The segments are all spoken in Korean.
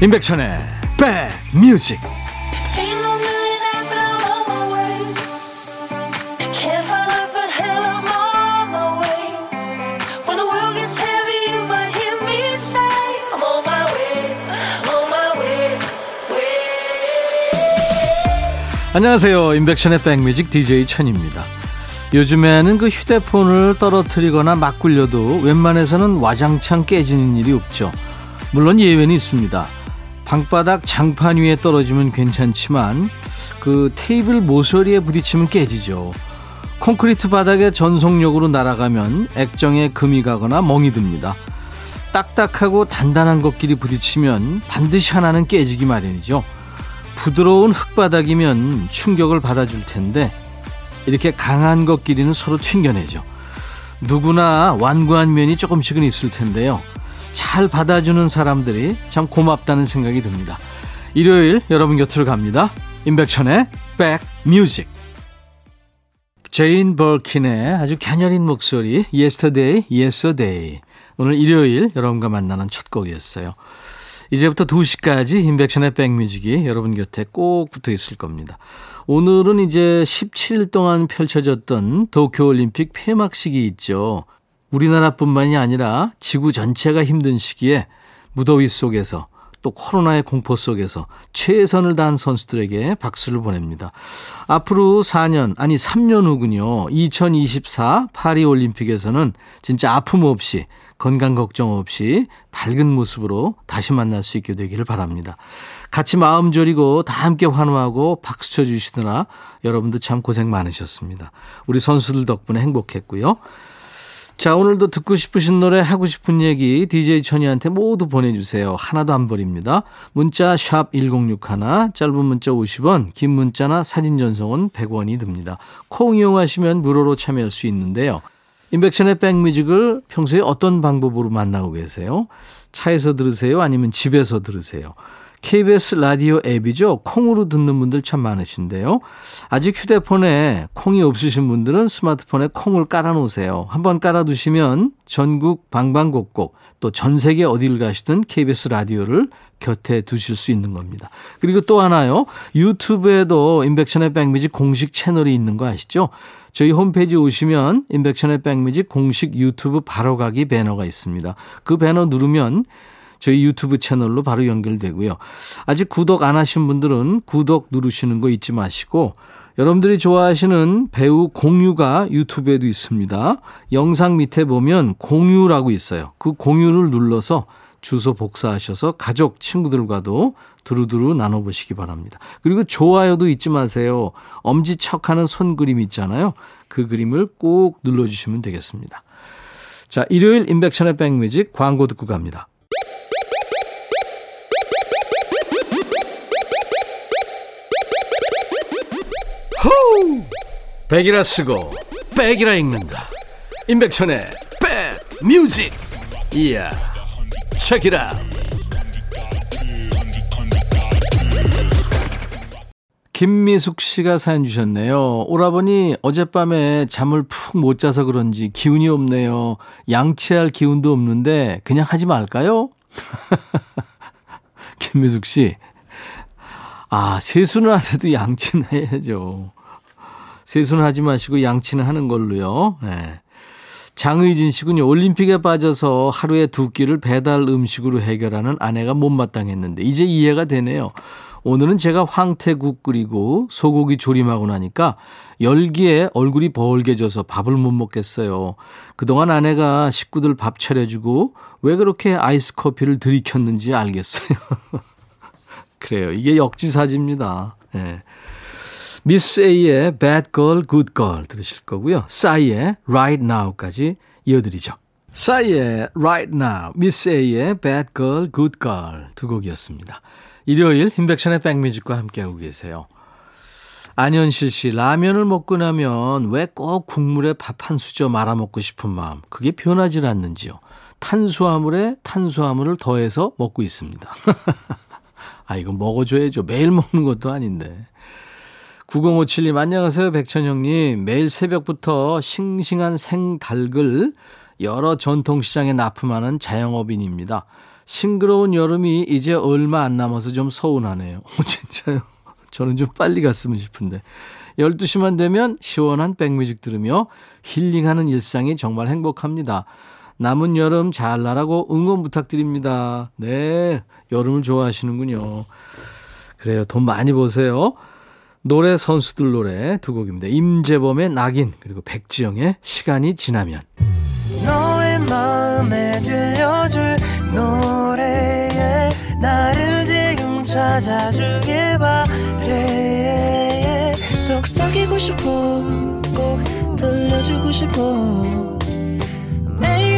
임백천의 백뮤직. 안녕하세요. 임백천의 백뮤직 DJ 천입니다. 요즘에는 그 휴대폰을 떨어뜨리거나 막 굴려도 웬만해서는 와장창 깨지는 일이 없죠. 물론 예외는 있습니다 방바닥 장판 위에 떨어지면 괜찮지만 그 테이블 모서리에 부딪히면 깨지죠. 콘크리트 바닥에 전속력으로 날아가면 액정에 금이 가거나 멍이 듭니다. 딱딱하고 단단한 것끼리 부딪히면 반드시 하나는 깨지기 마련이죠. 부드러운 흙바닥이면 충격을 받아줄 텐데 이렇게 강한 것끼리는 서로 튕겨내죠. 누구나 완고한 면이 조금씩은 있을 텐데요. 잘 받아주는 사람들이 참 고맙다는 생각이 듭니다. 일요일 여러분 곁으로 갑니다. 임백천의 백뮤직 제인 벌킨의 아주 갸녀린 목소리 Yesterday Yes a Day 오늘 일요일 여러분과 만나는 첫 곡이었어요. 이제부터 2시까지 임백천의 백뮤직이 여러분 곁에 꼭 붙어 있을 겁니다. 오늘은 이제 17일 동안 펼쳐졌던 도쿄올림픽 폐막식이 있죠. 우리나라뿐만이 아니라 지구 전체가 힘든 시기에 무더위 속에서 또 코로나의 공포 속에서 최선을 다한 선수들에게 박수를 보냅니다. 앞으로 4년, 아니 3년 후군요. 2024 파리 올림픽에서는 진짜 아픔 없이 건강 걱정 없이 밝은 모습으로 다시 만날 수 있게 되기를 바랍니다. 같이 마음 졸이고 다 함께 환호하고 박수 쳐주시느라 여러분도 참 고생 많으셨습니다. 우리 선수들 덕분에 행복했고요. 자, 오늘도 듣고 싶으신 노래, 하고 싶은 얘기 DJ 천이한테 모두 보내주세요. 하나도 안 버립니다. 문자 1061, 짧은 문자 50원, 긴 문자나 사진 전송은 100원이 듭니다. 콩 이용하시면 무료로 참여할 수 있는데요. 인백션의 백뮤직을 평소에 어떤 방법으로 만나고 계세요? 차에서 들으세요? 아니면 집에서 들으세요? KBS 라디오 앱이죠. 콩으로 듣는 분들 참 많으신데요. 아직 휴대폰에 콩이 없으신 분들은 스마트폰에 콩을 깔아놓으세요. 한번 깔아두시면 전국 방방곡곡 또 전 세계 어딜 가시든 KBS 라디오를 곁에 두실 수 있는 겁니다. 그리고 또 하나요. 유튜브에도 인백션의 백뮤직 공식 채널이 있는 거 아시죠? 저희 홈페이지 오시면 인백션의 백뮤직 공식 유튜브 바로 가기 배너가 있습니다. 그 배너 누르면 저희 유튜브 채널로 바로 연결되고요. 아직 구독 안 하신 분들은 구독 누르시는 거 잊지 마시고 여러분들이 좋아하시는 배우 공유가 유튜브에도 있습니다. 영상 밑에 보면 공유라고 있어요. 그 공유를 눌러서 주소 복사하셔서 가족, 친구들과도 두루두루 나눠보시기 바랍니다. 그리고 좋아요도 잊지 마세요. 엄지척 하는 손 그림 있잖아요. 그 그림을 꼭 눌러주시면 되겠습니다. 자, 일요일 인백천의 백뮤직 광고 듣고 갑니다. 호우! 백이라 쓰고 백이라 읽는다. 임백천의 백 뮤직. 이야. 책이라. 김미숙 씨가 사연 주셨네요. 오라버니 어젯밤에 잠을 푹 못 자서 그런지 기운이 없네요. 양치할 기운도 없는데 그냥 하지 말까요? 김미숙 씨. 아, 세수는 안 해도 양치는 해야죠. 세수는 하지 마시고 양치는 하는 걸로요. 네. 장의진 씨군요. 올림픽에 빠져서 하루에 두 끼를 배달 음식으로 해결하는 아내가 못마땅했는데 이제 이해가 되네요. 오늘은 제가 황태국 끓이고 소고기 조림하고 나니까 열기에 얼굴이 벌게 져서 밥을 못 먹겠어요. 그동안 아내가 식구들 밥 차려주고 왜 그렇게 아이스 커피를 들이켰는지 알겠어요. 그래요. 이게 역지사지입니다. 예. 미스 A의 Bad Girl, Good Girl 들으실 거고요. 싸이의 Right Now까지 이어드리죠. 싸이의 Right Now, 미스 A의 Bad Girl, Good Girl 두 곡이었습니다. 일요일 인백션의 백뮤직과 함께하고 계세요. 안현실 씨, 라면을 먹고 나면 왜 꼭 국물에 밥 한 수저 말아 먹고 싶은 마음, 그게 변하지 않는지요. 탄수화물에 탄수화물을 더해서 먹고 있습니다. 아, 이거 먹어줘야죠. 매일 먹는 것도 아닌데. 9057님, 안녕하세요. 백천형님. 매일 새벽부터 싱싱한 생닭을 여러 전통시장에 납품하는 자영업인입니다. 싱그러운 여름이 이제 얼마 안 남아서 좀 서운하네요. 어, 진짜요? 저는 좀 빨리 갔으면 싶은데. 12시만 되면 시원한 백뮤직 들으며 힐링하는 일상이 정말 행복합니다. 남은 여름 잘 나라고 응원 부탁드립니다. 네, 여름을 좋아하시는군요. 그래요. 돈 많이 버세요. 노래 선수들 노래 두 곡입니다. 임재범의 낙인 그리고 백지영의 시간이 지나면 너의 마음에 들려줄 노래에 나를 지금 찾아주길 바래 속삭이고 싶어 꼭 들려주고 싶어 매우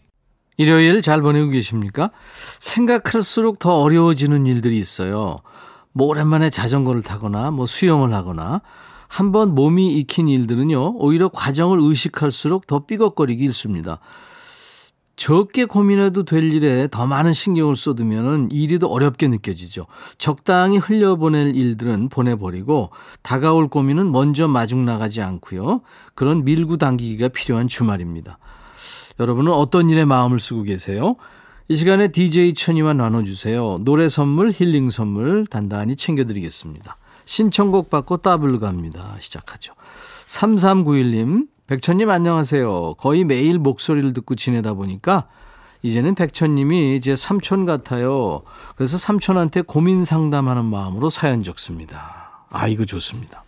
일요일 잘 보내고 계십니까? 생각할수록 더 어려워지는 일들이 있어요. 뭐 오랜만에 자전거를 타거나 뭐 수영을 하거나 한번 몸이 익힌 일들은요, 오히려 과정을 의식할수록 더 삐걱거리기 일쑤입니다. 적게 고민해도 될 일에 더 많은 신경을 쏟으면 일이 더 어렵게 느껴지죠. 적당히 흘려보낼 일들은 보내버리고 다가올 고민은 먼저 마중 나가지 않고요. 그런 밀고 당기기가 필요한 주말입니다. 여러분은 어떤 일에 마음을 쓰고 계세요? 이 시간에 DJ 천이와 나눠주세요. 노래 선물, 힐링 선물 단단히 챙겨드리겠습니다. 신청곡 받고 따블로 갑니다. 시작하죠. 3391님, 백천님 안녕하세요. 거의 매일 목소리를 듣고 지내다 보니까 이제는 백천님이 제 삼촌 같아요. 그래서 삼촌한테 고민 상담하는 마음으로 사연 적습니다. 아, 이거 좋습니다.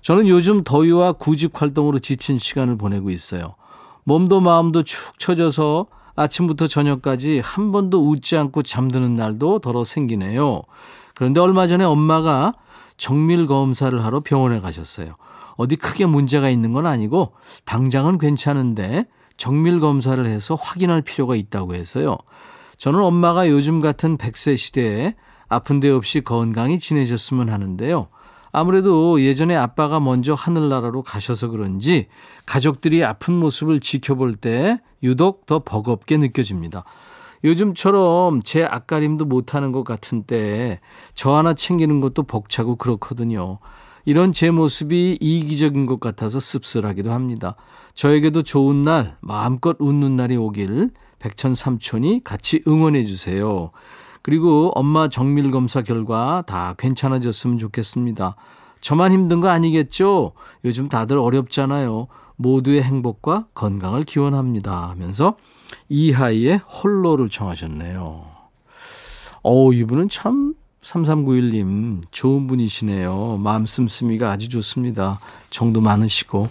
저는 요즘 더위와 구직 활동으로 지친 시간을 보내고 있어요. 몸도 마음도 축 처져서 아침부터 저녁까지 한 번도 웃지 않고 잠드는 날도 더러 생기네요. 그런데 얼마 전에 엄마가 정밀 검사를 하러 병원에 가셨어요. 어디 크게 문제가 있는 건 아니고 당장은 괜찮은데 정밀 검사를 해서 확인할 필요가 있다고 해서요. 저는 엄마가 요즘 같은 100세 시대에 아픈 데 없이 건강히 지내셨으면 하는데요. 아무래도 예전에 아빠가 먼저 하늘나라로 가셔서 그런지 가족들이 아픈 모습을 지켜볼 때 유독 더 버겁게 느껴집니다. 요즘처럼 제 앞가림도 못하는 것 같은 때에 저 하나 챙기는 것도 벅차고 그렇거든요. 이런 제 모습이 이기적인 것 같아서 씁쓸하기도 합니다. 저에게도 좋은 날, 마음껏 웃는 날이 오길 백천 삼촌이 같이 응원해 주세요. 그리고 엄마 정밀 검사 결과 다 괜찮아졌으면 좋겠습니다. 저만 힘든 거 아니겠죠? 요즘 다들 어렵잖아요. 모두의 행복과 건강을 기원합니다. 하면서 이하이의 홀로를 청하셨네요. 어 이분은 참 3391님 좋은 분이시네요. 마음 씀씀이가 아주 좋습니다. 정도 많으시고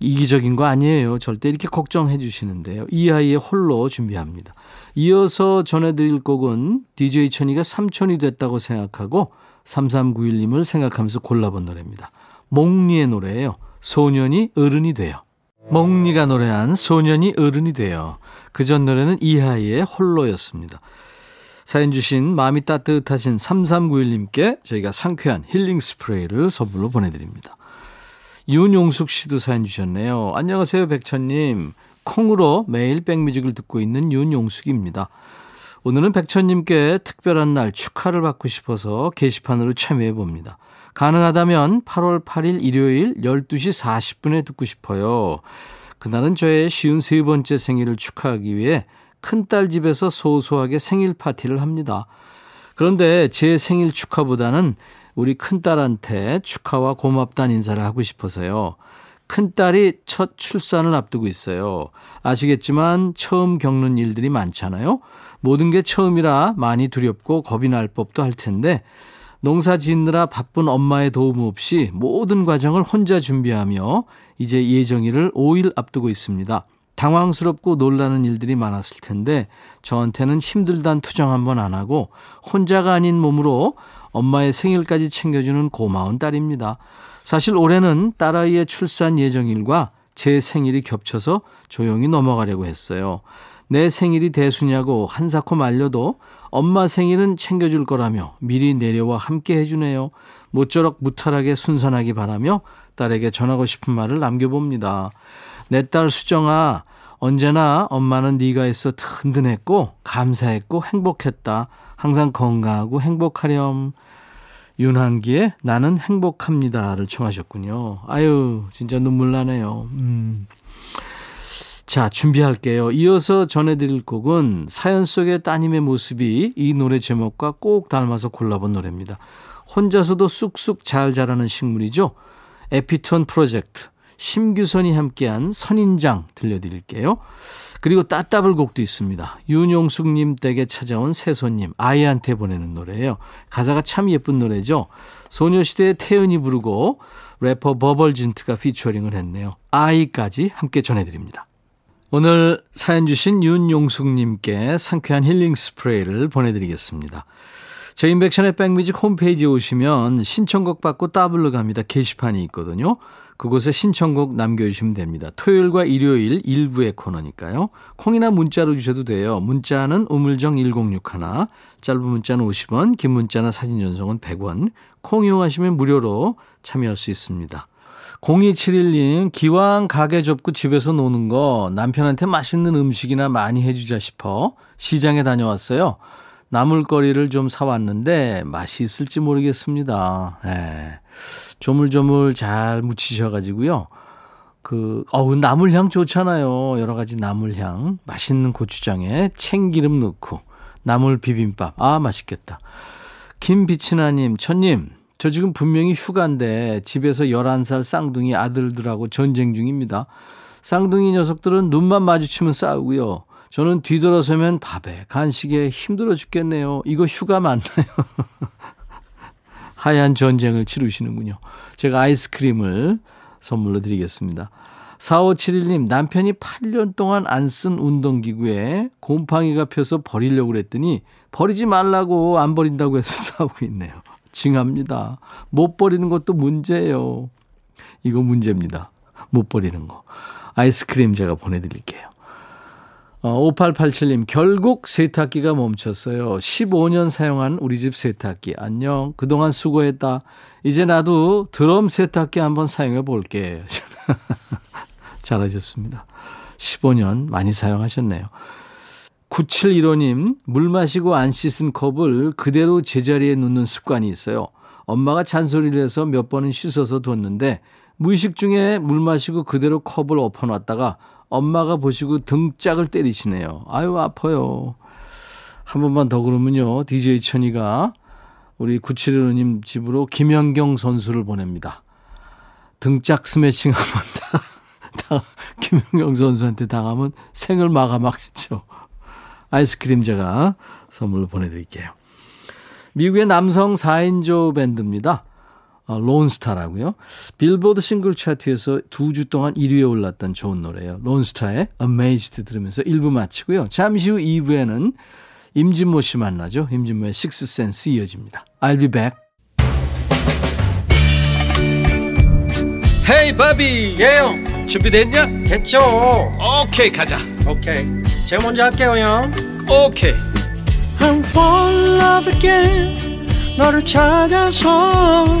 이기적인 거 아니에요. 절대 이렇게 걱정해 주시는데요. 이하이의 홀로 준비합니다. 이어서 전해드릴 곡은 DJ 천이가 삼촌이 됐다고 생각하고 3391님을 생각하면서 골라본 노래입니다. 몽리의 노래예요. 소년이 어른이 돼요. 몽리가 노래한 소년이 어른이 돼요. 그 전 노래는 이하이의 홀로였습니다. 사연 주신 마음이 따뜻하신 3391님께 저희가 상쾌한 힐링 스프레이를 선물로 보내드립니다. 윤용숙 씨도 사연 주셨네요. 안녕하세요, 백천님. 콩으로 매일 백뮤직을 듣고 있는 윤용숙입니다. 오늘은 백천님께 특별한 날 축하를 받고 싶어서 게시판으로 참여해 봅니다. 가능하다면 8월 8일 일요일 12시 40분에 듣고 싶어요. 그날은 저의 쉬운 세 번째 생일을 축하하기 위해 큰딸 집에서 소소하게 생일 파티를 합니다. 그런데 제 생일 축하보다는 우리 큰딸한테 축하와 고맙다는 인사를 하고 싶어서요. 큰딸이 첫 출산을 앞두고 있어요. 아시겠지만 처음 겪는 일들이 많잖아요. 모든 게 처음이라 많이 두렵고 겁이 날 법도 할 텐데 농사 짓느라 바쁜 엄마의 도움 없이 모든 과정을 혼자 준비하며 이제 예정일을 5일 앞두고 있습니다. 당황스럽고 놀라는 일들이 많았을 텐데 저한테는 힘들단 투정 한번 안 하고 혼자가 아닌 몸으로 엄마의 생일까지 챙겨주는 고마운 딸입니다. 사실 올해는 딸아이의 출산 예정일과 제 생일이 겹쳐서 조용히 넘어가려고 했어요. 내 생일이 대수냐고 한사코 말려도 엄마 생일은 챙겨줄 거라며 미리 내려와 함께 해주네요. 모쪼록 무탈하게 순산하기 바라며 딸에게 전하고 싶은 말을 남겨봅니다. 내 딸 수정아, 언제나 엄마는 네가 있어 든든했고 감사했고 행복했다. 항상 건강하고 행복하렴. 윤한기에 나는 행복합니다를 청하셨군요. 아유, 진짜 눈물 나네요. 음. 자, 준비할게요. 이어서 전해드릴 곡은 사연 속의 따님의 모습이 이 노래 제목과 꼭 닮아서 골라본 노래입니다. 혼자서도 쑥쑥 잘 자라는 식물이죠. 에피톤 프로젝트. 심규선이 함께한 선인장 들려드릴게요. 그리고 따따블 곡도 있습니다. 윤용숙님 댁에 찾아온 새손님, 아이한테 보내는 노래예요. 가사가 참 예쁜 노래죠. 소녀시대의 태연이 부르고 래퍼 버벌진트가 피처링을 했네요. 아이까지 함께 전해드립니다. 오늘 사연 주신 윤용숙님께 상쾌한 힐링 스프레이를 보내드리겠습니다. 저희 인백션의 백뮤직 홈페이지에 오시면 신청곡 받고 따블로 갑니다. 게시판이 있거든요. 그곳에 신청곡 남겨주시면 됩니다. 토요일과 일요일 일부의 코너니까요. 콩이나 문자로 주셔도 돼요. 문자는 우물정 1061, 짧은 문자는 50원, 긴 문자나 사진 전송은 100원, 콩 이용하시면 무료로 참여할 수 있습니다. 0271님, 기왕 가게 접고 집에서 노는 거 남편한테 맛있는 음식이나 많이 해주자 싶어 시장에 다녀왔어요. 나물거리를 좀 사왔는데 맛이 있을지 모르겠습니다. 예. 조물조물 잘 무치셔가지고요. 그, 어우, 나물향 좋잖아요. 여러 가지 나물향. 맛있는 고추장에 참기름 넣고, 나물 비빔밥. 아, 맛있겠다. 김비치나님, 천님, 저 지금 분명히 휴가인데 집에서 11살 쌍둥이 아들들하고 전쟁 중입니다. 쌍둥이 녀석들은 눈만 마주치면 싸우고요. 저는 뒤돌아서면 밥에 간식에 힘들어 죽겠네요. 이거 휴가 맞나요? 하얀 전쟁을 치르시는군요. 제가 아이스크림을 선물로 드리겠습니다. 4571님, 남편이 8년 동안 안 쓴 운동기구에 곰팡이가 펴서 버리려고 그랬더니 버리지 말라고 안 버린다고 해서 싸우고 있네요. 징합니다. 못 버리는 것도 문제예요. 이거 문제입니다. 못 버리는 거. 아이스크림 제가 보내드릴게요. 5887님, 어, 결국 세탁기가 멈췄어요. 15년 사용한 우리 집 세탁기. 안녕. 그동안 수고했다. 이제 나도 드럼 세탁기 한번 사용해 볼게. 잘하셨습니다. 15년 많이 사용하셨네요. 9715님, 물 마시고 안 씻은 컵을 그대로 제자리에 놓는 습관이 있어요. 엄마가 잔소리를 해서 몇 번은 씻어서 뒀는데, 무의식 중에 물 마시고 그대로 컵을 엎어놨다가 엄마가 보시고 등짝을 때리시네요. 아유, 아파요. 한 번만 더 그러면요. DJ 천이가 우리 9715님 집으로 김연경 선수를 보냅니다. 등짝 스매싱 한번 다, 김연경 선수한테 당하면 생을 마감하겠죠. 아이스크림 제가 선물로 보내드릴게요. 미국의 남성 4인조 밴드입니다. 어, 론스타라고요. 빌보드 싱글 차트에서 두 주 동안 1위에 올랐던 좋은 노래예요. 론스타의 Amazed 들으면서 1부 마치고요. 잠시 후 2부에는 임진모 씨 만나죠. 임진모의 Six Sense 이어집니다. I'll be back. 헤이 바비 예영 준비됐냐? 됐죠 오케이 가자 오케이 제가 먼저 할게요 형 오케이 I'm fall in love again 너를 찾아서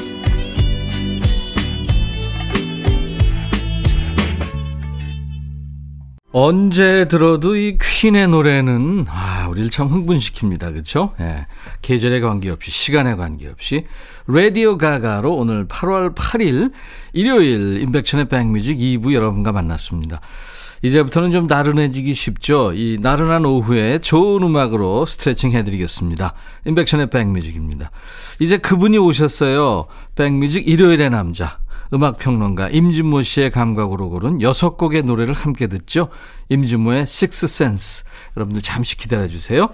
언제 들어도 이 퀸의 노래는 아, 우리를 참 흥분시킵니다. 그렇죠? 예. 계절에 관계없이 시간에 관계없이 라디오 가가로 오늘 8월 8일 일요일 인백천의 백뮤직 2부 여러분과 만났습니다. 이제부터는 좀 나른해지기 쉽죠. 이 나른한 오후에 좋은 음악으로 스트레칭 해드리겠습니다. 인백션의 백뮤직입니다. 이제 그분이 오셨어요. 백뮤직 일요일의 남자. 음악 평론가 임진모 씨의 감각으로 고른 여섯 곡의 노래를 함께 듣죠. 임진모의 Six Sense. 여러분들 잠시 기다려 주세요.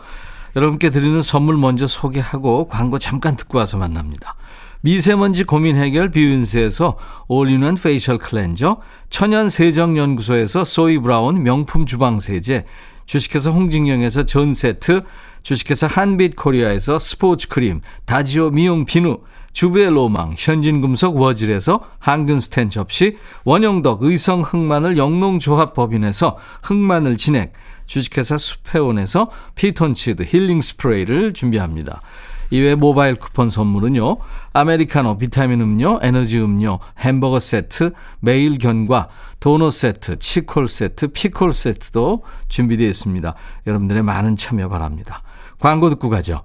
여러분께 드리는 선물 먼저 소개하고 광고 잠깐 듣고 와서 만납니다. 미세먼지 고민 해결 뷰인스에서 all-in-one facial cleanser, 천연 세정 연구소에서 소이 브라운 명품 주방 세제, 주식회사 홍진경에서 전 세트, 주식회사 한빛 코리아에서 스포츠 크림, 다지오 미용 비누, 주베 로망, 현진금속 워즐에서 항균 스텐 접시, 원영덕 의성 흑마늘 영농조합법인에서 흑마늘 진액, 주식회사 수페온에서 피톤치드 힐링 스프레이를 준비합니다. 이외 모바일 쿠폰 선물은요. 아메리카노, 비타민 음료, 에너지 음료, 햄버거 세트, 매일 견과, 도넛 세트, 치콜 세트, 피콜 세트도 준비되어 있습니다. 여러분들의 많은 참여 바랍니다. 광고 듣고 가죠.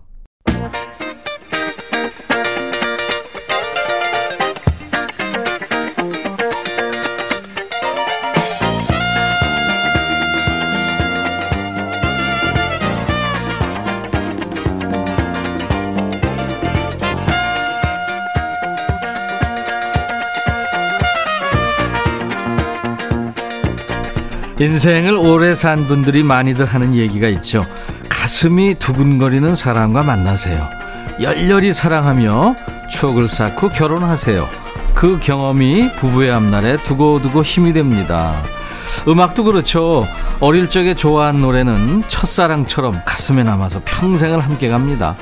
인생을 오래 산 분들이 많이들 하는 얘기가 있죠. 가슴이 두근거리는 사람과 만나세요. 열렬히 사랑하며 추억을 쌓고 결혼하세요. 그 경험이 부부의 앞날에 두고두고 힘이 됩니다. 음악도 그렇죠. 어릴 적에 좋아한 노래는 첫사랑처럼 가슴에 남아서 평생을 함께 갑니다.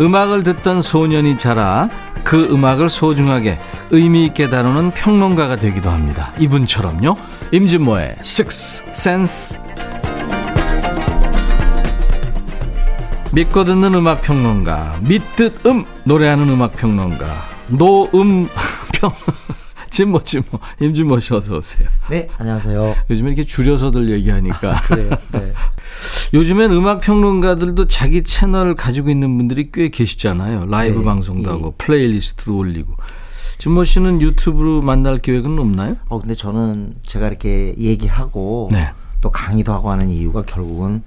음악을 듣던 소년이 자라 그 음악을 소중하게 의미 있게 다루는 평론가가 되기도 합니다. 이분처럼요. 임진모의 Six Sense 믿고 듣는 음악 평론가 믿듣음 노래하는 음악 평론가 노음평 진모 진모 임진모 씨 어서 오세요. 네 안녕하세요. 요즘에 이렇게 줄여서들 얘기하니까 아, 그래요. 네. 요즘엔 음악 평론가들도 자기 채널 가지고 있는 분들이 꽤 계시잖아요. 라이브 네, 방송도 예. 하고 playlist도 올리고. 진모 씨는 유튜브로 만날 계획은 없나요? 어 근데 저는 제가 이렇게 얘기하고 네. 또 강의도 하고 하는 이유가 결국은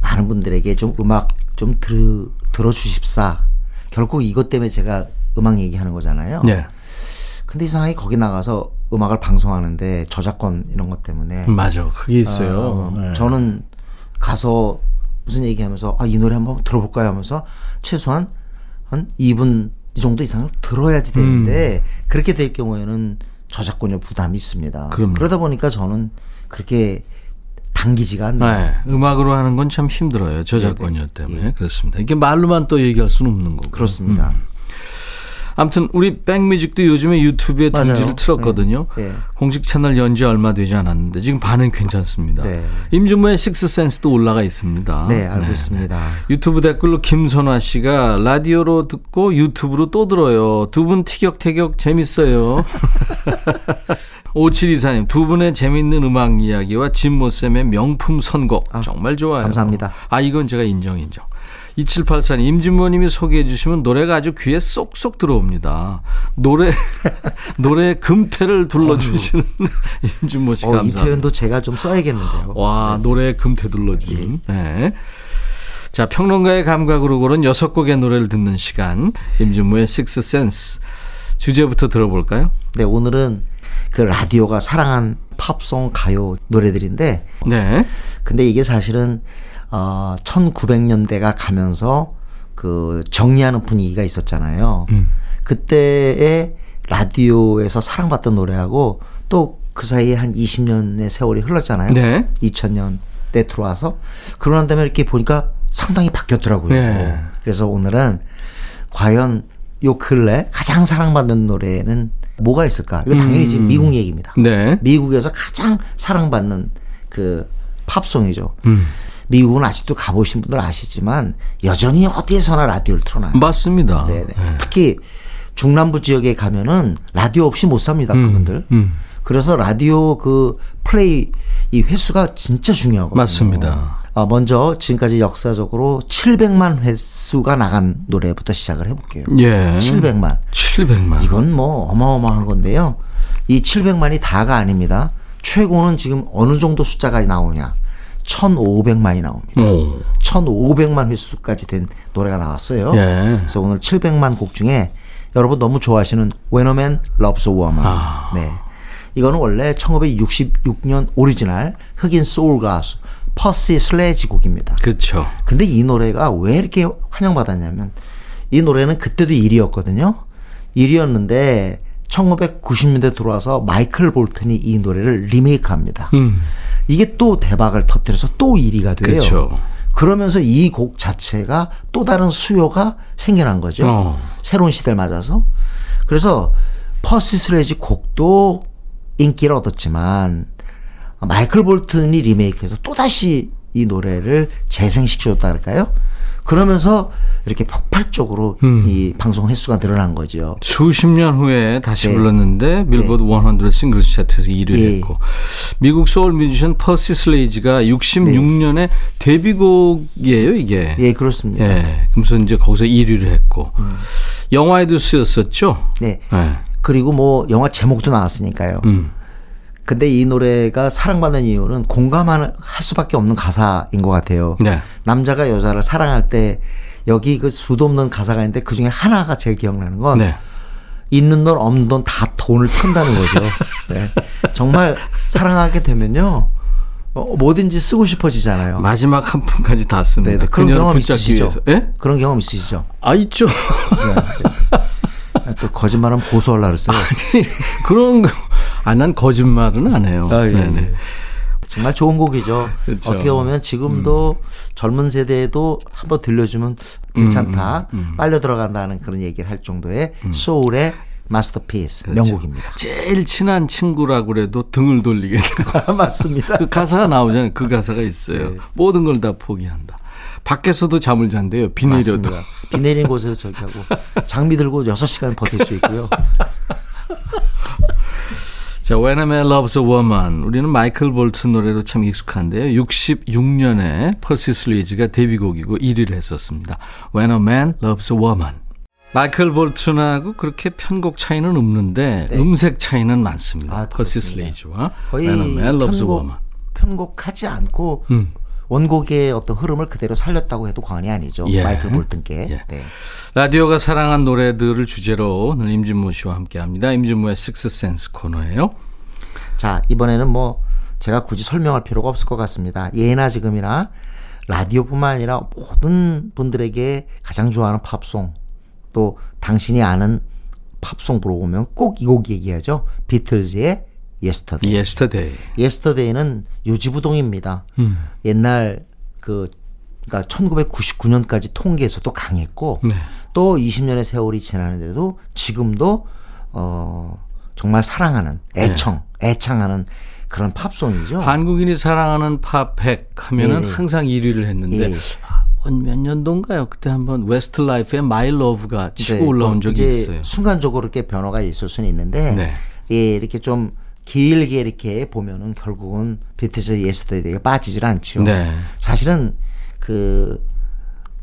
많은 분들에게 좀 음악 좀 들, 들어주십사. 결국 이것 때문에 제가 음악 얘기하는 거잖아요. 네. 근데 이상하게 거기 나가서 음악을 방송하는데 저작권 이런 것 때문에 맞아. 그게 있어요. 어, 네. 저는 가서 무슨 얘기하면서 아 이 노래 한번 들어볼까요 하면서 최소한 한 2분 이 정도 이상을 들어야지 되는데 그렇게 될 경우에는 저작권료 부담이 있습니다. 음. 그럼요. 그러다 보니까 저는 그렇게 당기지가 않네요. 네, 음악으로 하는 건 참 힘들어요. 저작권료 때문에. 그렇습니다. 이게 말로만 또 얘기할 수는 없는 거고. 그렇습니다. 아무튼 우리 백뮤직도 요즘에 유튜브에. 둥지를 틀었거든요. 네. 네. 공식 채널 연지 얼마 되지 않았는데 지금 반응 괜찮습니다. 네. 임준모의 식스센스도 올라가 있습니다. 네, 알고 있습니다. 유튜브 댓글로 김선화 씨가 라디오로 듣고 유튜브로 또 들어요. 두 분 티격태격 재밌어요. 5724님, 두 분의 재밌는 음악 이야기와 진모쌤의 명품 선곡. 정말 좋아요. 감사합니다. 아, 이건 제가 인정, 인정. 2784님, 임진모님이 소개해 주시면 노래가 아주 귀에 쏙쏙 들어옵니다. 노래, 노래 금태를 둘러주시는 임진모 씨 어, 이 감사합니다. 표현도 제가 좀 써야겠는데요. 와, 노래 금태 둘러주는. 네. 자, 평론가의 감각으로 고른 여섯 곡의 노래를 듣는 시간. 임준무의 식스 센스. 주제부터 들어볼까요? 네, 오늘은 그 라디오가 사랑한 팝송 가요 노래들인데 네. 근데 이게 사실은 어 1900년대가 가면서 그 정리하는 분위기가 있었잖아요. 음. 그때의 라디오에서 사랑받던 노래하고 또 그 사이에 한 20년의 세월이 흘렀잖아요. 네. 2000년대 들어와서 그러고 난 다음에 이렇게 보니까 상당히 바뀌었더라고요. 네. 그래서 오늘은 과연 요 근래 가장 사랑받는 노래는 뭐가 있을까? 이거 당연히 지금 미국 얘기입니다. 음. 네. 미국에서 가장 사랑받는 그 팝송이죠. 음. 미국은 아직도 가보신 분들 아시지만 여전히 어디에서나 라디오를 틀어놔요. 맞습니다. 네네. 특히 중남부 지역에 가면은 라디오 없이 못 삽니다. 그분들. 음. 그래서 라디오 그 플레이 이 횟수가 진짜 중요하거든요. 맞습니다. 어, 먼저 지금까지 역사적으로 700만 횟수가 나간 노래부터 시작을 해볼게요. 예. 700만. 700만. 이건 뭐 어마어마한 건데요. 이 700만이 다가 아닙니다. 최고는 지금 어느 정도 숫자가 나오냐. 1,500만이 나옵니다. 오. 1,500만 횟수까지 된 노래가 나왔어요. 예. 그래서 오늘 700만 곡 중에 여러분 너무 좋아하시는 When a Man Loves a Woman. 아. 네. 이거는 원래 1966년 오리지널 흑인 소울 가수 퍼시 슬레지 곡입니다. 그렇죠. 근데 이 노래가 왜 이렇게 환영받았냐면 이 노래는 그때도 1위였거든요. 1위였는데 1990년대 들어와서 마이클 볼튼이 이 노래를 리메이크합니다. 음. 이게 또 대박을 터뜨려서 또 1위가 돼요. 그렇죠. 그러면서 이 곡 자체가 또 다른 수요가 생겨난 거죠. 어. 새로운 시대를 맞아서. 그래서 퍼시 슬래지 곡도 인기를 얻었지만 마이클 볼튼이 리메이크해서 또다시 이 노래를 재생시켜줬다 할까요? 그러면서 이렇게 폭발적으로 음. 이 방송 횟수가 늘어난 거죠. 수십 년 후에 다시 네. 불렀는데 빌보드 100 singles 차트에서 1위를 예. 했고 미국 소울 뮤지션 퍼시 슬레지가 66년에 데뷔곡이에요 이게. 예, 그렇습니다. 예. 그래서 이제 거기서 1위를 했고 영화에도 쓰였었죠. 네. 예. 그리고 뭐 영화 제목도 나왔으니까요. 음. 근데 이 노래가 사랑받는 이유는 공감할 수밖에 없는 가사인 것 같아요. 네. 남자가 여자를 사랑할 때 여기 그 수도 없는 가사가 있는데 그 중에 하나가 제일 기억나는 건 네. 있는 돈 없는 돈 다 돈을 푼다는 거죠. 네. 정말 사랑하게 되면요. 어, 뭐든지 쓰고 싶어지잖아요. 마지막 한 푼까지 다 씁니다. 네, 네. 그런 경험 있으시죠? 예? 그런 경험 있으시죠? 아 있죠. 또 거짓말하면 고소하려 그랬어요. 그런 거. 아, 난 거짓말은 안 해요. 아, 예, 네네. 예. 정말 좋은 곡이죠. 그렇죠. 어떻게 보면 지금도 젊은 세대에도 한번 들려주면 괜찮다. 빨려 들어간다는 그런 얘기를 할 정도의 소울의 masterpiece 명곡입니다. 제일 친한 친구라고 그래도 등을 돌리게 돼요. 맞습니다. 그 가사가 나오잖아요. 그 가사가 있어요. 모든 걸 다 포기한다. 밖에서도 잠을 잔대요. 비 내려도. 비 내린 곳에서 저기 하고 장비 들고 6시간 버틸 수 있고요. 자, When a Man Loves a Woman. 우리는 마이클 볼튼 노래로 참 익숙한데요. 66년에 퍼시 슬레지가 데뷔곡이고 1위를 했었습니다. When a Man Loves a Woman. 마이클 볼튼하고 그렇게 편곡 차이는 없는데 음색 차이는 많습니다. 네. 아, 퍼시 거의 When a Man Loves a 편곡, Woman. 편곡하지 않고 음. 원곡의 어떤 흐름을 그대로 살렸다고 해도 과언이 아니죠. 예. 마이클 볼튼께. 예. 네. 라디오가 사랑한 노래들을 주제로 오늘 임진모 씨와 함께합니다. 임진모의 식스센스 코너예요. 자, 이번에는 뭐 제가 굳이 설명할 필요가 없을 것 같습니다. 예나 지금이나 라디오뿐만 아니라 모든 분들에게 가장 좋아하는 팝송 또 당신이 아는 팝송 물어보면 꼭 이 곡 얘기하죠. 비틀즈의 Yesterday. Yesterday. Yesterday는 요지부동입니다. 음. 옛날 그 그러니까 1999년까지 통계에서도 강했고 네. 또 20년의 세월이 지나는데도 지금도 어 정말 사랑하는 애청, 애창하는 그런 팝송이죠. 한국인이 사랑하는 팝 100 하면은 예, 예. 항상 1위를 했는데 예. 아, 몇 년도인가요? 그때 한번 웨스트 라이프의 My Love가 치고 네, 올라온 뭐 적이 있어요. 순간적으로 이렇게 변화가 있을 수는 있는데 네. 예, 이렇게 좀 길게 이렇게 보면은 결국은 비틀즈 Yesterday가 빠지질 않죠. 네. 사실은 그,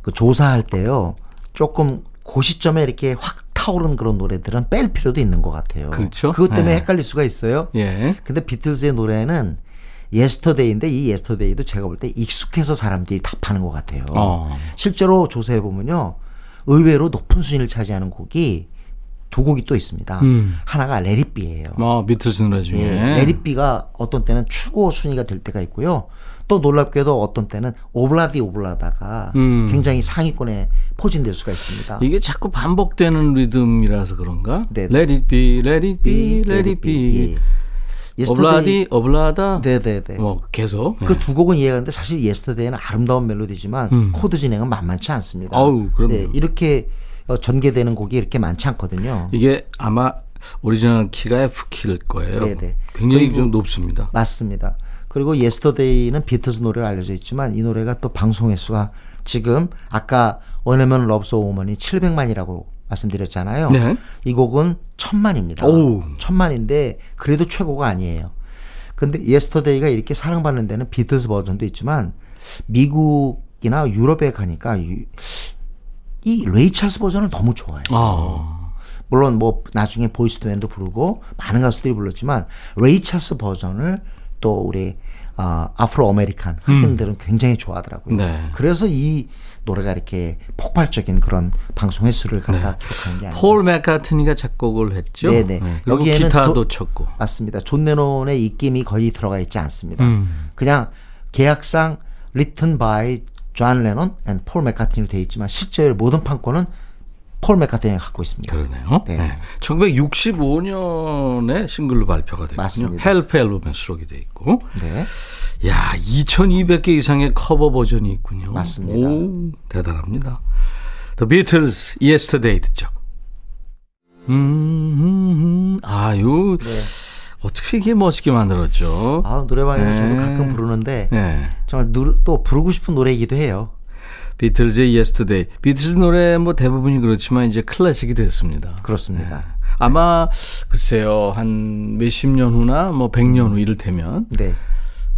그 조사할 때요. 조금 그 시점에 이렇게 확 타오른 그런 노래들은 뺄 필요도 있는 것 같아요. 그렇죠. 그것 때문에 네. 헷갈릴 수가 있어요. 예. 근데 비틀즈의 노래는 Yesterday인데 이 Yesterday도 제가 볼 때 익숙해서 사람들이 답하는 것 같아요. 어. 실제로 조사해 보면요. 의외로 높은 순위를 차지하는 곡이 두 곡이 또 있습니다. 음. 하나가 Let It Be예요. 뭐 비틀즈 노래 중에 예, Let It Be가 어떤 때는 최고 순위가 될 때가 있고요. 또 놀랍게도 어떤 때는 Ob-La-Di Ob-La-Da가 음. 굉장히 상위권에 포진될 수가 있습니다. 이게 자꾸 반복되는 리듬이라서 그런가? 네. Let it be, let it be, let it be. 예. Ob-La-Di, Ob-La-Da. 네네네. 뭐 계속. 그 두 곡은 이해가 가는데 사실 Yesterday는 아름다운 멜로디지만 음. 코드 진행은 만만치 않습니다. 아우, 그럼요. 네, 이렇게 어, 전개되는 곡이 이렇게 많지 않거든요. 이게 아마 오리지널 키가 F 키일 거예요. 네네. 굉장히 그리고- 좀 높습니다. 맞습니다. 그리고 Yesterday는 비틀스 노래로 알려져 있지만 이 노래가 또 방송 횟수가 지금 아까 원해면 러브스 오머니 700만이라고 말씀드렸잖아요. 네. 이 곡은 천만입니다. 오우. 천만인데 그래도 최고가 아니에요. 근데 Yesterday가 이렇게 사랑받는 데는 비틀스 버전도 있지만 미국이나 유럽에 가니까 유- 이 레이 찰스 버전을 너무 좋아해요. 아. 물론 뭐 나중에 보이즈 투 맨도 부르고 많은 가수들이 불렀지만 레이 찰스 버전을 또 우리 어, Afro American 흑인들은 굉장히 좋아하더라고요. 음. 네. 그래서 이 노래가 이렇게 폭발적인 그런 방송 횟수를 갖다 네. 기록하는 게 아니라 폴 맥카트니가 작곡을 했죠. 네네. 그리고 여기에는 기타도 조- 쳤고. 맞습니다. 존 레논의 입김이 거의 들어가 있지 않습니다. 음. 그냥 계약상 written by 존 레논 and 폴 맥카트니로 되어 있지만 실제 모든 판권은 폴 맥카트니가 갖고 있습니다. 그러네요. 네. 네. 1965년에 싱글로 발표가 됐군요. Help 앨범에 수록이 돼 있고. 네. 야, 2,200개 이상의 커버 버전이 있군요. 맞습니다. 오, 대단합니다. The Beatles, Yesterday 듣죠. 음, 음, 음. 아유, 어떻게 이게 멋있게 만들었죠? 아, 노래방에서 저도 네. 가끔 부르는데 네. 정말 누, 또 부르고 싶은 노래이기도 해요. 비틀즈의 Yesterday. 비틀즈 노래 뭐 대부분이 그렇지만 이제 클래식이 됐습니다. 그렇습니다. 아마 글쎄요 한 몇십 년 후나 뭐 백 년 후 이를테면 네.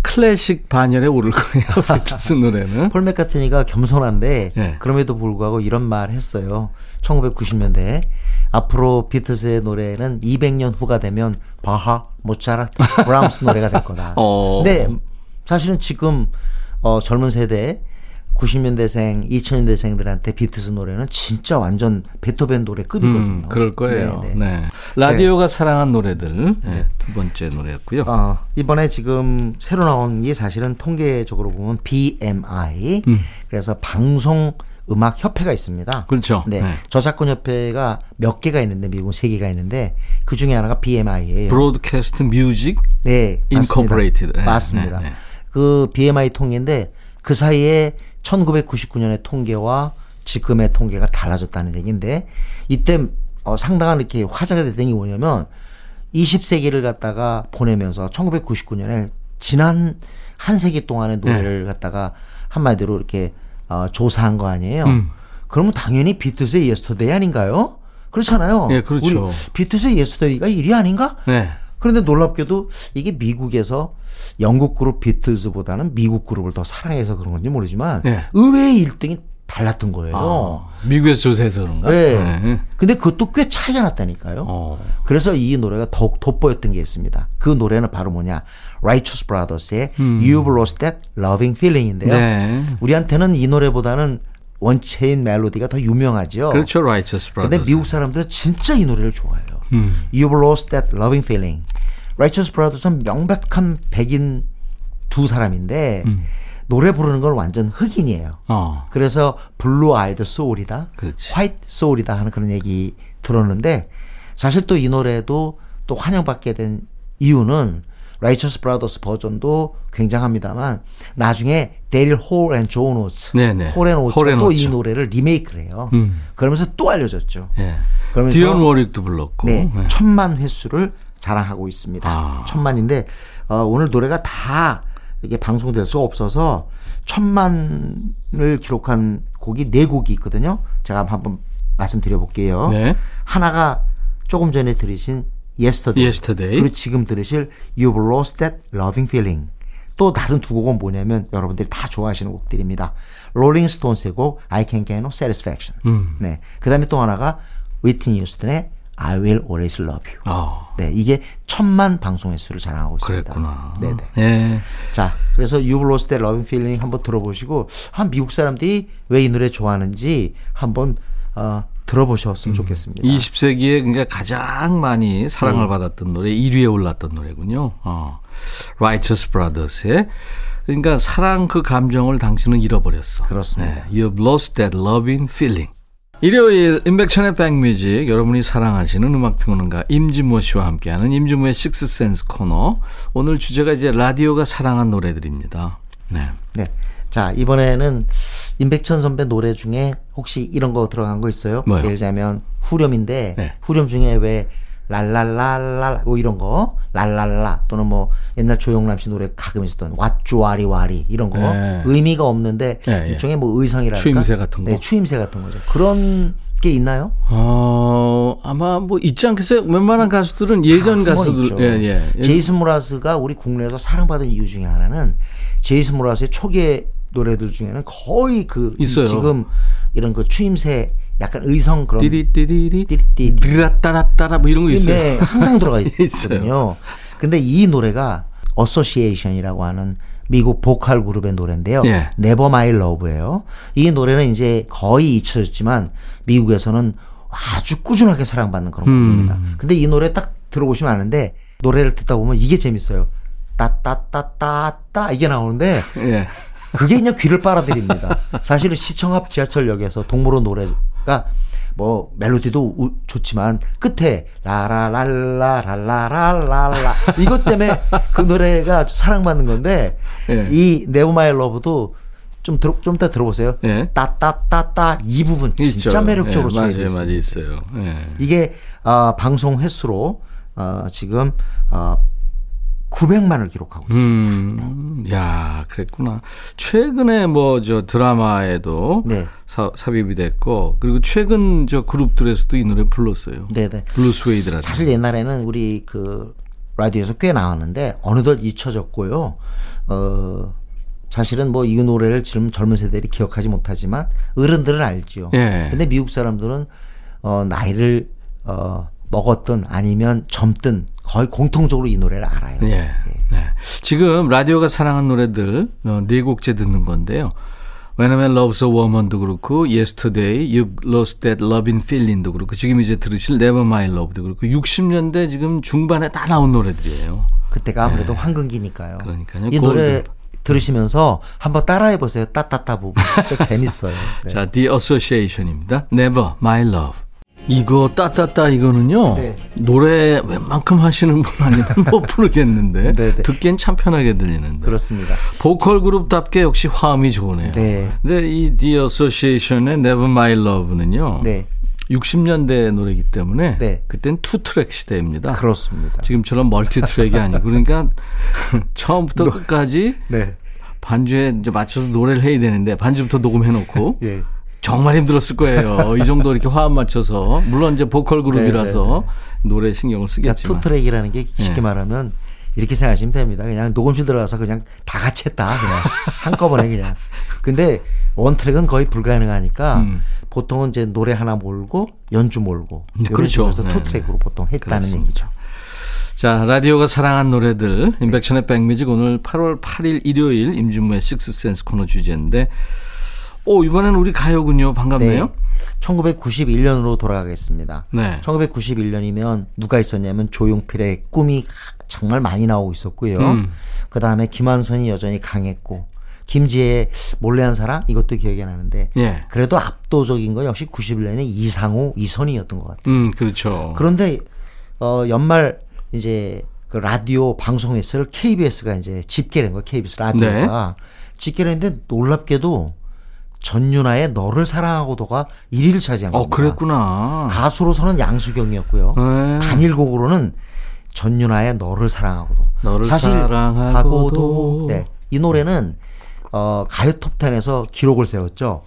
클래식 반열에 오를 거예요 비틀즈 노래는. 폴 맥카트니가 겸손한데 네. 그럼에도 불구하고 이런 말 했어요. 1990년대에 앞으로 비틀즈의 노래는 200년 후가 되면 바하, 모차르트, 브람스 노래가 될 거다. 어. 근데 사실은 지금 어, 젊은 세대 90년대생, 2000년대생들한테 비틀즈 노래는 진짜 완전 베토벤 노래 급이거든요. 음, 그럴 거예요. 네, 네, 네. 라디오가 사랑한 노래들 네, 두 번째 노래였고요. 어, 이번에 지금 새로 나온 게 사실은 통계적으로 보면 BMI 그래서 방송 음악 협회가 있습니다. 그렇죠. 네. 네. 저작권 협회가 몇 개가 있는데 미국은 세 개가 있는데 그 중에 하나가 BMI예요. 브로드캐스트 뮤직 네, Incorporated. 네, 맞습니다. 네, 네. 그 BMI 통계인데 그 사이에 1999년의 통계와 지금의 통계가 달라졌다는 얘기인데 이때 어, 상당한 이렇게 화제가 됐던 게 뭐냐면 20세기를 갖다가 보내면서 1999년에 지난 한 세기 동안의 네. 노래를 갖다가 한마디로 이렇게 어, 조사한 거 아니에요. 음. 그러면 당연히 비틀스의 Yesterday 아닌가요? 그렇잖아요. 예, 그렇죠. 우리 비틀스의 Yesterday가 1위 아닌가? 네. 그런데 놀랍게도 이게 미국에서 영국 그룹 비틀즈보다는 미국 그룹을 더 사랑해서 그런 건지 모르지만 네. 의외의 1등이 달랐던 거예요. 아, 미국에서 조사해서 그런가? 네. 근데 그것도 꽤 차이가 났다니까요. 어. 그래서 이 노래가 더욱 돋보였던 게 있습니다. 그 노래는 바로 뭐냐? Righteous Brothers의 You've Lost That Loving Feeling인데요. 음. 네. 우리한테는 이 노래보다는 원체인 멜로디가 더 유명하죠. 그렇죠, Righteous 근데 Brothers. 미국 사람들은 진짜 이 노래를 좋아해요. 음. You've lost that loving feeling. Righteous Brothers은 명백한 백인 두 사람인데 음. 노래 부르는 건 완전 흑인이에요. 어, 그래서 blue-eyed soul이다, 그렇지. white soul이다 하는 그런 얘기 들었는데 사실 또 이 노래도 또 환영받게 된 이유는 Righteous Brothers 버전도 굉장합니다만 나중에 데릴 홀 앤 존 오츠, 네네. 홀앤 오츠가 또 이. 노래를 리메이크를 해요. 음. 그러면서 또 알려졌죠. 예. 그러면서 디온 워릭도 불렀고. 네, 네. 천만 횟수를 자랑하고 있습니다. 아. 천만인데 어, 오늘 노래가 다 이게 방송될 수 없어서 천만을 기록한 곡이 네 곡이 있거든요. 제가 한번 말씀드려 볼게요. 네. 하나가 조금 전에 들으신 Yesterday, Yesterday. 그리고 지금 들으실 You've Lost That Loving Feeling. 또 다른 두 곡은 뭐냐면 여러분들이 다 좋아하시는 곡들입니다. 롤링 스톤스의 곡 I Can't Get No Satisfaction. 음. 네. 그다음에 또 하나가 위트니 휴스턴의 I Will Always Love You. 어, 네, 이게 천만 방송 횟수를 자랑하고 있습니다. 그랬구나. 네네. 예. 자, 그래서 You've Lost That Loving Feeling 한번 들어보시고 한 미국 사람들이 왜 이 노래 좋아하는지 한번 어, 들어보셨으면 좋겠습니다. 20세기에 그러니까 가장 많이 사랑을 받았던 노래 1위에 올랐던 노래군요. 어. Righteous Brothers의 그러니까 사랑 그 감정을 당신은 잃어버렸어. 그렇습니다. 네, You've lost that loving feeling. 일요일 인백천의 백뮤직 여러분이 사랑하시는 음악평론가 임진모 씨와 함께하는 임진모의 식스센스 코너 오늘 주제가 이제 라디오가 사랑한 노래들입니다. 네. 네. 자, 이번에는 임백천 선배 노래 중에 혹시 이런 거 들어간 거 있어요? 뭐요? 예를 들자면 후렴인데 네. 후렴 중에 왜 랄랄랄랄 뭐 이런 거 랄랄라 또는 뭐 옛날 조영남 씨 노래 가끔 있었던 왓쭈와리 와리 이런 거 네. 의미가 없는데 네, 예. 일종의 뭐 의상이랄까 추임새 같은 거? 네, 추임새 같은 거죠. 그런 게 있나요? 어, 아마 뭐 있지 않겠어요? 웬만한 가수들은 예전 가수들. 예, 예. 제이슨 므라즈가 우리 국내에서 사랑받은 이유 중에 하나는 제이슨 므라즈의 초기 노래들 중에는 거의 그 있어요. 지금 이런 그 추임새 약간 의성 그런 띠리띠리리 띠리띠리. 드라따라따라 뭐 이런 거 있어요. 네, 항상 들어가. 있거든요. 근데 이 노래가 어소시에이션이라고 하는 미국 보컬 그룹의 노래인데요. 예. Never My Love예요. 이 노래는 이제 거의 잊혀졌지만 미국에서는 아주 꾸준하게 사랑받는 그런 음. 곡입니다. 근데 이 노래 딱 들어보시면 아는데 노래를 듣다 보면 이게 재밌어요. 따따따따따 이게 나오는데 예. 그게 그냥 귀를 빨아들입니다. 사실은 시청 앞 지하철역에서 동물원 노래 가뭐 멜로디도 우- 좋지만 끝에 라라랄라랄라랄라 이것 때문에 그 노래가 사랑받는 건데 예. 이 Never My Love도 좀 들어 좀 이따 들어보세요. 예. 따따따따 이 부분 진짜 있죠. 매력적으로 예, 맞아요, 맞아요. 있어요. 예. 이게 아, 방송 횟수로 어, 지금 어, 900만을 기록하고 있습니다. 음, 야, 그랬구나. 최근에 뭐 저 드라마에도 네. 사, 삽입이 됐고 그리고 최근 저 그룹들에서도 이 노래 불렀어요. 네 네. 블루 스웨이드라든지. 사실 옛날에는 우리 그 라디오에서 꽤 나왔는데 어느덧 잊혀졌고요. 어 사실은 뭐 이 노래를 지금 젊은 세대들이 기억하지 못하지만 어른들은 알지요. 예. 근데 미국 사람들은 어 나이를 어 먹었든 아니면 젊든 거의 공통적으로 이 노래를 알아요. 예. 네. 지금 라디오가 사랑한 노래들 어, 네 곡째 듣는 건데요. When a Man Loves a Woman도 그렇고 Yesterday, You Lost That Loving Feeling도 그렇고 지금 이제 들으실 Never My Love도 그렇고 60년대 지금 중반에 다 나온 노래들이에요. 그때가 아무래도 황금기니까요. 네. 그러니까요. 이 노래. 들으시면서 한번 따라해 보세요. 따따따 부분 진짜 재밌어요. 네. 자, The Association입니다. Never My Love. 이거 따따따 이거는요. 네. 노래 웬만큼 하시는 분 아니면 못 부르겠는데 네, 네. 듣기엔 참 편하게 들리는데. 그렇습니다. 보컬 그룹답게 역시 화음이 좋으네요. 네. 근데 이 The Association의 Never My Love는요. 네. 60년대 노래이기 때문에 네. 그땐 two track 시대입니다. 그렇습니다. 지금처럼 multi track이 아니고 그러니까 처음부터 끝까지 네. 반주에 이제 맞춰서 노래를 해야 되는데 반주부터 녹음해 놓고 예. 정말 힘들었을 거예요. 이 정도 이렇게 화음 맞춰서 물론 이제 보컬 그룹이라서 노래 신경을 그러니까 쓰겠지만 two track이라는 게 쉽게 네. 말하면 이렇게 생각하시면 됩니다. 그냥 녹음실 들어가서 그냥 다 같이 했다. 그냥 한꺼번에 그냥. 근데 one track은 거의 불가능하니까 음. 보통은 이제 노래 하나 몰고 연주 몰고 네, 그렇죠. 네, two track으로 보통 했다는 그렇습니다. 얘기죠. 자, 라디오가 사랑한 노래들, 임백천의 백뮤직 오늘 8월 8일 일요일 임진모의 Sixth Sense 코너 주제인데, 오, 이번엔 우리 가요군요. 반갑네요. 네. 1991년으로 돌아가겠습니다. 네. 1991년이면 누가 있었냐면 조용필의 꿈이 정말 많이 나오고 있었고요. 음. 그 다음에 김한선이 여전히 강했고, 김지혜의 몰래한 사랑 이것도 기억이 나는데, 예. 그래도 압도적인 건 역시 91년에 이상우, 이선희였던 것 같아요. 음, 그렇죠. 그런데 어 연말 이제 그 라디오 방송에서 KBS가 이제 집계된 거예요. KBS 라디오가 네. 집계를 했는데 놀랍게도 전윤아의 너를 사랑하고도가 1위를 차지한 어, 겁니다. 그랬구나. 가수로서는 양수경이었고요. 네. 단일곡으로는 전윤아의 너를 사랑하고도. 너를 사실 사랑하고도. 하고도 네. 이 노래는 어 가요 톱10에서 기록을 세웠죠.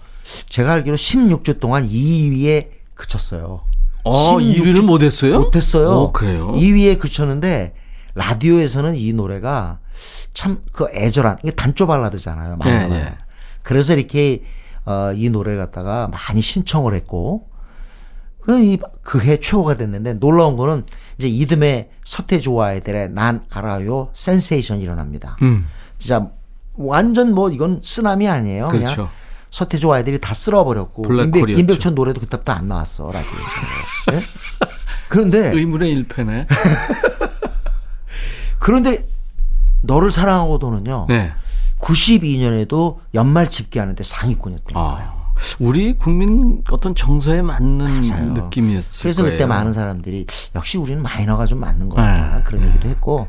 제가 알기로 16주 동안 2위에 그쳤어요. 어, 16 1위를 못했어요? 못했어요. 오, 그래요? 2위에 그쳤는데 라디오에서는 이 노래가 참 그 애절한 이게 단조 발라드잖아요. 예, 나와요. 예. 그래서 이렇게 어, 이 노래를 갖다가 많이 신청을 했고 그해 최고가 됐는데 놀라운 거는 이제 이듬해 서태지와 아이들의 난 알아요 센세이션 일어납니다. 음, 진짜 완전 뭐 이건 쓰나미 아니에요. 그냥 그렇죠. 서태지와 아이들이 다 쓸어버렸고. 임백, 임백천 노래도 그때부터 안 나왔어 라디오에서. 예? 그런데 의문의 1패네. 그런데 너를 사랑하고도는요. 네. 92년에도 연말 집계하는데 상위권이었던 거예요. 아, 우리 국민 어떤 정서에 맞는 맞아요. 느낌이었을 그래서 거예요. 그때 많은 사람들이 역시 우리는 마이너가 좀 맞는 것 같다 네. 그런 얘기도 했고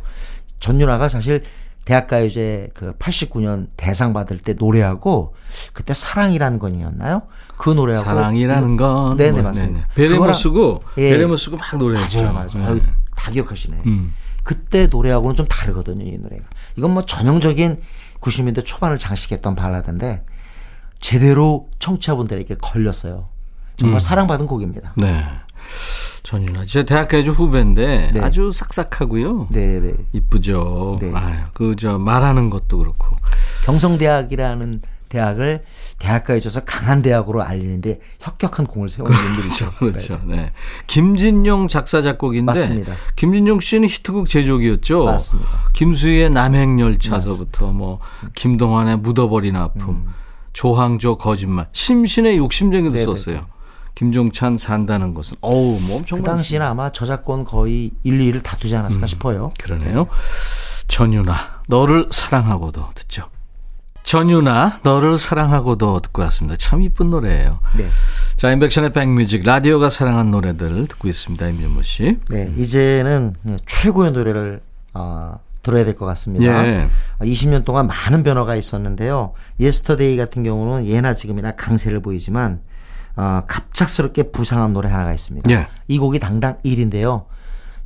전윤아가 사실 대학가요제 그 89년 대상 받을 때 노래하고 그때 사랑이라는 건이었나요? 그 노래하고 사랑이라는 건 네네 뭐, 맞습니다. 베레모 그거랑- 쓰고 예. 베레모 쓰고 막 노래했죠. 맞아요, 맞아요. 아유, 다 기억하시네. 음. 그때 노래하고는 좀 다르거든요, 이 노래가. 이건 뭐 전형적인 90년대 초반을 장식했던 발라드인데 제대로 청취자분들에게 걸렸어요. 정말 사랑받은 곡입니다. 네. 전윤아, 제 대학가요제 후배인데 네. 아주 싹싹하고요. 네, 네. 이쁘죠. 네. 아유, 그저 말하는 것도 그렇고. 경성대학이라는 대학을 대학가요제에서 강한 대학으로 알리는데 혁혁한 공을 세운 분들이죠. 그렇죠. 네. 김진용 작사 작곡인데 맞습니다. 김진용 씨는 히트곡 제조기였죠. 맞습니다. 김수희의 남행열차서부터 뭐 김동완의 묻어버린 아픔, 음. 조항조 거짓말, 심신의 욕심쟁이도 네네네. 썼어요. 김종찬 산다는 것은 어우 뭐 엄청 그 당시는 아마 저작권 거의 1, 2위를 다투지 않았을까 싶어요. 그러네요. 전윤아, 너를 사랑하고도 듣죠. 전유나 너를 사랑하고도 듣고 왔습니다. 참 이쁜 노래예요. 네. 자, 인백션의 백뮤직 라디오가 사랑한 노래들 듣고 있습니다. 임진모 씨. 네, 이제는 최고의 노래를 어, 들어야 될 것 같습니다. 예. 20년 동안 많은 변화가 있었는데요. Yesterday 같은 경우는 예나 지금이나 강세를 보이지만 어, 갑작스럽게 부상한 노래 하나가 있습니다. 예. 이 곡이 당당 1위인데요.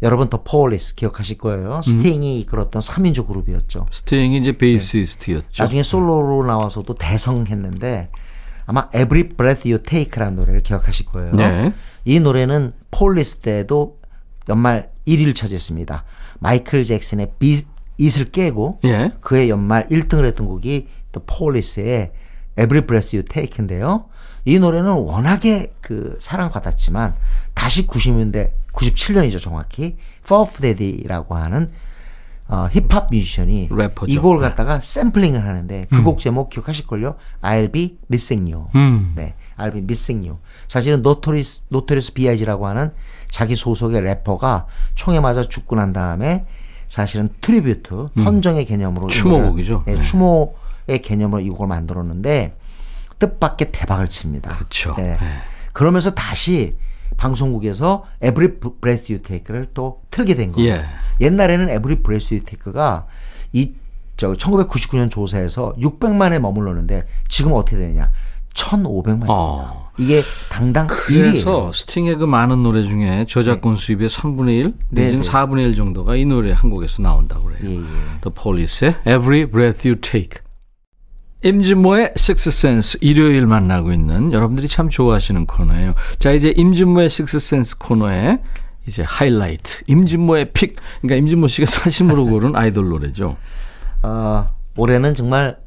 여러분 The Police 기억하실 거예요. 스팅이 이끌었던 3인조 그룹이었죠. 스팅이 이제 베이시스트였죠. 나중에 솔로로 나와서도 대성했는데 아마 Every Breath You Take라는 노래를 기억하실 거예요. 네. 이 노래는 Police 때도 연말 1위를 차지했습니다. 마이클 잭슨의 Beat It을 깨고 예. 그의 연말 1등을 했던 곡이 또 Police의 Every Breath You Take인데요. 이 노래는 워낙에 그 사랑받았지만 다시 90년대 97년이죠 정확히 Daddy라고 하는 어, 힙합 뮤지션이 래퍼죠. 이 곡을 갖다가 샘플링을 하는데 그곡 제목 기억하실걸요? I'll be missing you. 음. 네, I'll be missing you. 사실은 Notorious Notorious B.I.G라고 하는 자기 소속의 래퍼가 총에 맞아 죽고 난 다음에 사실은 tribute 헌정의 개념으로 이 음. 추모곡이죠. 노래를- 네, 네. 추모의 개념으로 이 곡을 만들었는데 뜻밖의 대박을 칩니다. 그쵸. 네. 네. 그러면서 다시 방송국에서 Every Breath You Take를 또 틀게 된 거예요. 예. 옛날에는 Every Breath You Take가 이 저 1999년 조사에서 600만에 머물렀는데 지금 어떻게 되냐? 1,500만. 어. 이게 당당 1위예요. 그래서 스팅의 그 많은 노래 중에 저작권 수입의 3분의 1 네, 내지는 네. 4분의 1 정도가 이 노래 한 곡에서 나온다고 그래요. 예, 예. The Police의 Every Breath You Take. 임진모의 Sense 일요일 만나고 있는 여러분들이 참 좋아하시는 코너예요. 자 이제 임진모의 Sense 코너에 이제 하이라이트 임진모의 pick. 그러니까 임진모 씨가 사심으로 고른 아이돌 노래죠. 어, 올해는 정말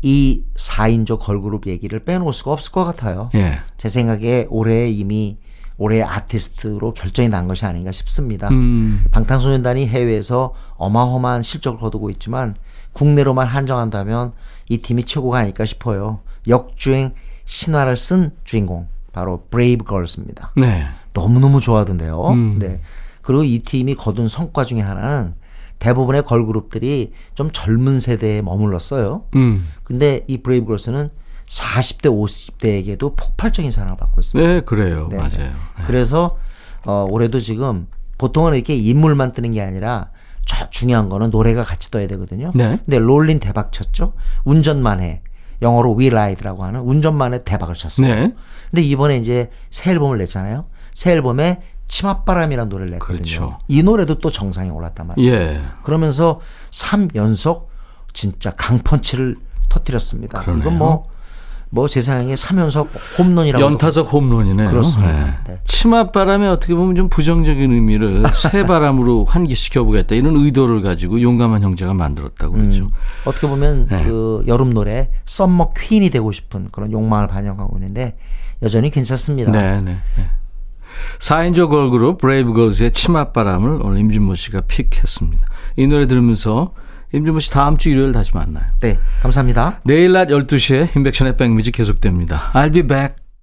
이 4인조 걸그룹 얘기를 빼놓을 수가 없을 것 같아요. 예. 제 생각에 올해 이미 올해의 아티스트로 결정이 난 것이 아닌가 싶습니다. 음. 방탄소년단이 해외에서 어마어마한 실적을 거두고 있지만 국내로만 한정한다면 이 팀이 최고가 아닐까 싶어요. 역주행 신화를 쓴 주인공 바로 브레이브 걸스입니다. 네. 너무너무 좋아하던데요. 음. 네. 그리고 이 팀이 거둔 성과 중에 하나는 대부분의 걸그룹들이 좀 젊은 세대에 머물렀어요. 음. 근데 이 브레이브 걸스는 40대, 50대에게도 폭발적인 사랑을 받고 있습니다. 네, 그래요. 네, 맞아요. 네. 그래서 어, 올해도 지금 보통은 이렇게 인물만 뜨는 게 아니라 저 중요한 거는 노래가 같이 떠야 되거든요. 네. 근데 Rollin' 대박 쳤죠. 운전만 해. 영어로 We Ride라고 하는 운전만 해 대박을 쳤어요. 네. 근데 이번에 이제 새 앨범을 냈잖아요. 새 앨범에 치맛바람이라는 노래를 냈거든요. 그렇죠. 이 노래도 또 정상에 올랐단 말이에요. 예. 그러면서 3연속 진짜 강펀치를 터뜨렸습니다. 그러네요. 이건 뭐, 뭐 세상에 3연속 홈런이라고. 연타석 홈런이네요. 그렇습니다. 네. 치맛바람에 어떻게 보면 좀 부정적인 의미를 새바람으로 환기시켜 보겠다 이런 의도를 가지고 용감한 형제가 만들었다고 그러죠. 음, 어떻게 보면 네. 그 여름 노래 썸머 퀸이 되고 싶은 그런 욕망을 반영하고 있는데 여전히 괜찮습니다. 네, 네. 네. 4인조 걸그룹 브레이브걸스의 치맛바람을 오늘 임진모 씨가 픽했습니다. 이 노래 들으면서 임진모 씨 다음 주 일요일 다시 만나요. 네, 감사합니다. 내일 낮 12시에 인백션의 백뮤직 계속됩니다. I'll be back.